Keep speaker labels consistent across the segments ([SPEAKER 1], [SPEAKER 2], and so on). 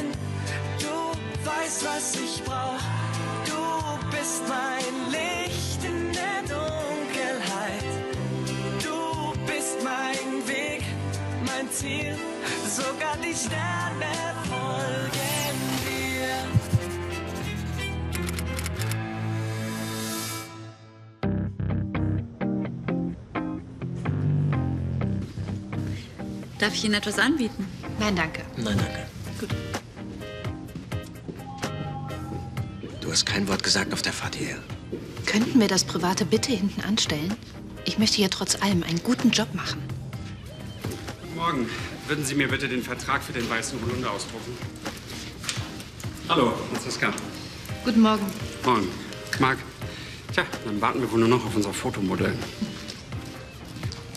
[SPEAKER 1] hin. Du weißt, was ich brauch. Du bist mein Licht in der Dunkelheit. Du bist mein Weg, mein Ziel. Sogar die Sterne folgen dir.
[SPEAKER 2] Darf ich Ihnen etwas anbieten?
[SPEAKER 3] Nein, danke.
[SPEAKER 4] Nein, danke.
[SPEAKER 2] Gut.
[SPEAKER 4] Du hast kein Wort gesagt auf der Fahrt hierher.
[SPEAKER 3] Könnten wir das Private bitte hinten anstellen? Ich möchte hier trotz allem einen guten Job machen.
[SPEAKER 5] Morgen. Würden Sie mir bitte den Vertrag für den weißen Holunder ausdrucken? Hallo, Franziska.
[SPEAKER 3] Guten Morgen.
[SPEAKER 5] Morgen. Marc. Tja, dann warten wir wohl nur noch auf unser Fotomodell.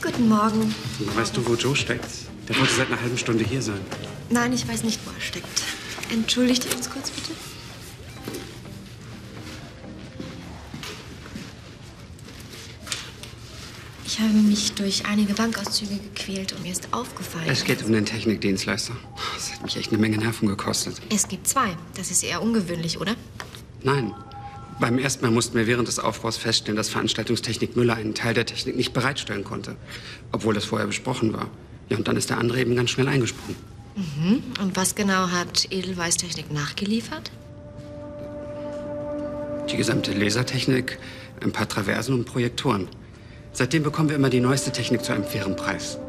[SPEAKER 6] Guten Morgen.
[SPEAKER 5] Weißt du, wo Joe steckt? Der wollte seit einer halben Stunde hier sein.
[SPEAKER 6] Nein, ich weiß nicht, wo er steckt. Entschuldigt ihr uns kurz, bitte? Ich habe mich durch einige Bankauszüge gequält und mir ist aufgefallen.
[SPEAKER 5] Es geht um den Technikdienstleister. Das hat mich echt eine Menge Nerven gekostet.
[SPEAKER 6] Es gibt zwei. Das ist eher ungewöhnlich, oder?
[SPEAKER 5] Nein. Beim ersten Mal mussten wir während des Aufbaus feststellen, dass Veranstaltungstechnik Müller einen Teil der Technik nicht bereitstellen konnte. Obwohl das vorher besprochen war. Ja, und dann ist der andere eben ganz schnell eingesprungen.
[SPEAKER 6] Mhm. Und was genau hat Edelweiß Technik nachgeliefert?
[SPEAKER 5] Die gesamte Lasertechnik, ein paar Traversen und Projektoren. Seitdem bekommen wir immer die neueste Technik zu einem fairen Preis.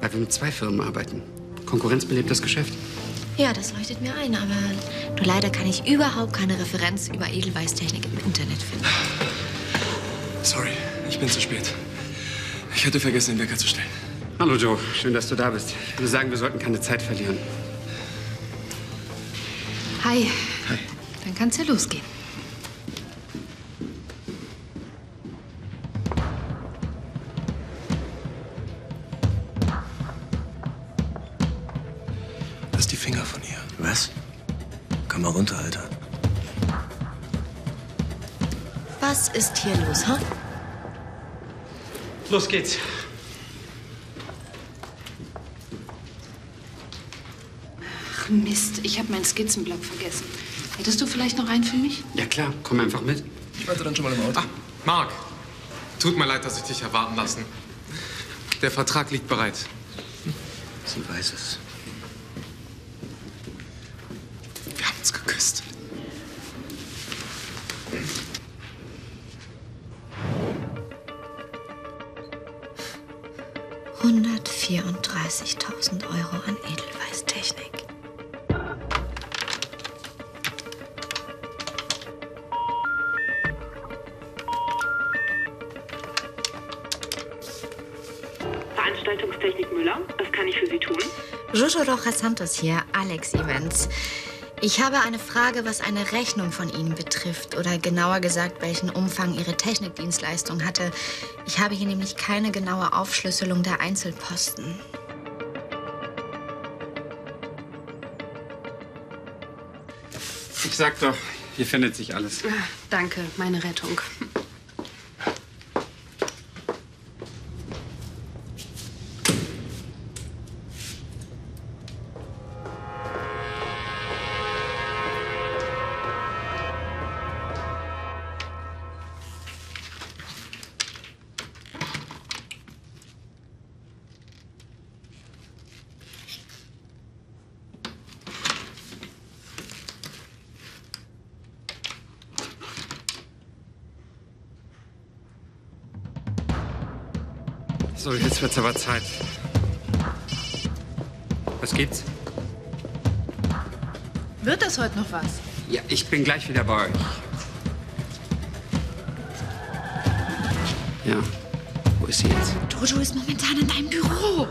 [SPEAKER 5] Weil wir mit zwei Firmen arbeiten. Konkurrenz belebt das Geschäft.
[SPEAKER 6] Ja, das leuchtet mir ein, aber nur leider kann ich überhaupt keine Referenz über Edelweiß Technik im Internet finden.
[SPEAKER 7] Sorry, ich bin zu spät. Ich hatte vergessen, den Wecker zu stellen.
[SPEAKER 5] Hallo Joe, schön, dass du da bist. Ich würde sagen, wir sollten keine Zeit verlieren.
[SPEAKER 3] Hi.
[SPEAKER 7] Hi.
[SPEAKER 3] Dann kann's ja losgehen.
[SPEAKER 7] Finger von ihr.
[SPEAKER 4] Was? Komm mal runter, Alter.
[SPEAKER 6] Was ist hier los, ha?
[SPEAKER 5] Los geht's.
[SPEAKER 3] Ach Mist, ich habe meinen Skizzenblock vergessen. Hättest du vielleicht noch einen für mich?
[SPEAKER 5] Ja klar, komm einfach mit.
[SPEAKER 7] Ich warte dann schon mal im Auto.
[SPEAKER 8] Ah, Marc, tut mir leid, dass ich dich erwarten lassen. Der Vertrag liegt bereit.
[SPEAKER 4] Sie weiß es.
[SPEAKER 6] 34.000 Euro an Edelweißtechnik.
[SPEAKER 9] Veranstaltungstechnik Müller, was kann ich für Sie tun?
[SPEAKER 6] Jojo Rojas Santos hier, Alex Events. Ich habe eine Frage, was eine Rechnung von Ihnen betrifft oder genauer gesagt, welchen Umfang Ihre Technikdienstleistung hatte. Ich habe hier nämlich keine genaue Aufschlüsselung der Einzelposten.
[SPEAKER 5] Ich sag doch, hier findet sich alles.
[SPEAKER 3] Danke, meine Rettung.
[SPEAKER 5] So, jetzt wird's aber Zeit. Was gibt's?
[SPEAKER 3] Wird das heute noch was?
[SPEAKER 5] Ja, ich bin gleich wieder bei euch. Ja, wo ist sie jetzt?
[SPEAKER 6] Jojo ist momentan in deinem Büro.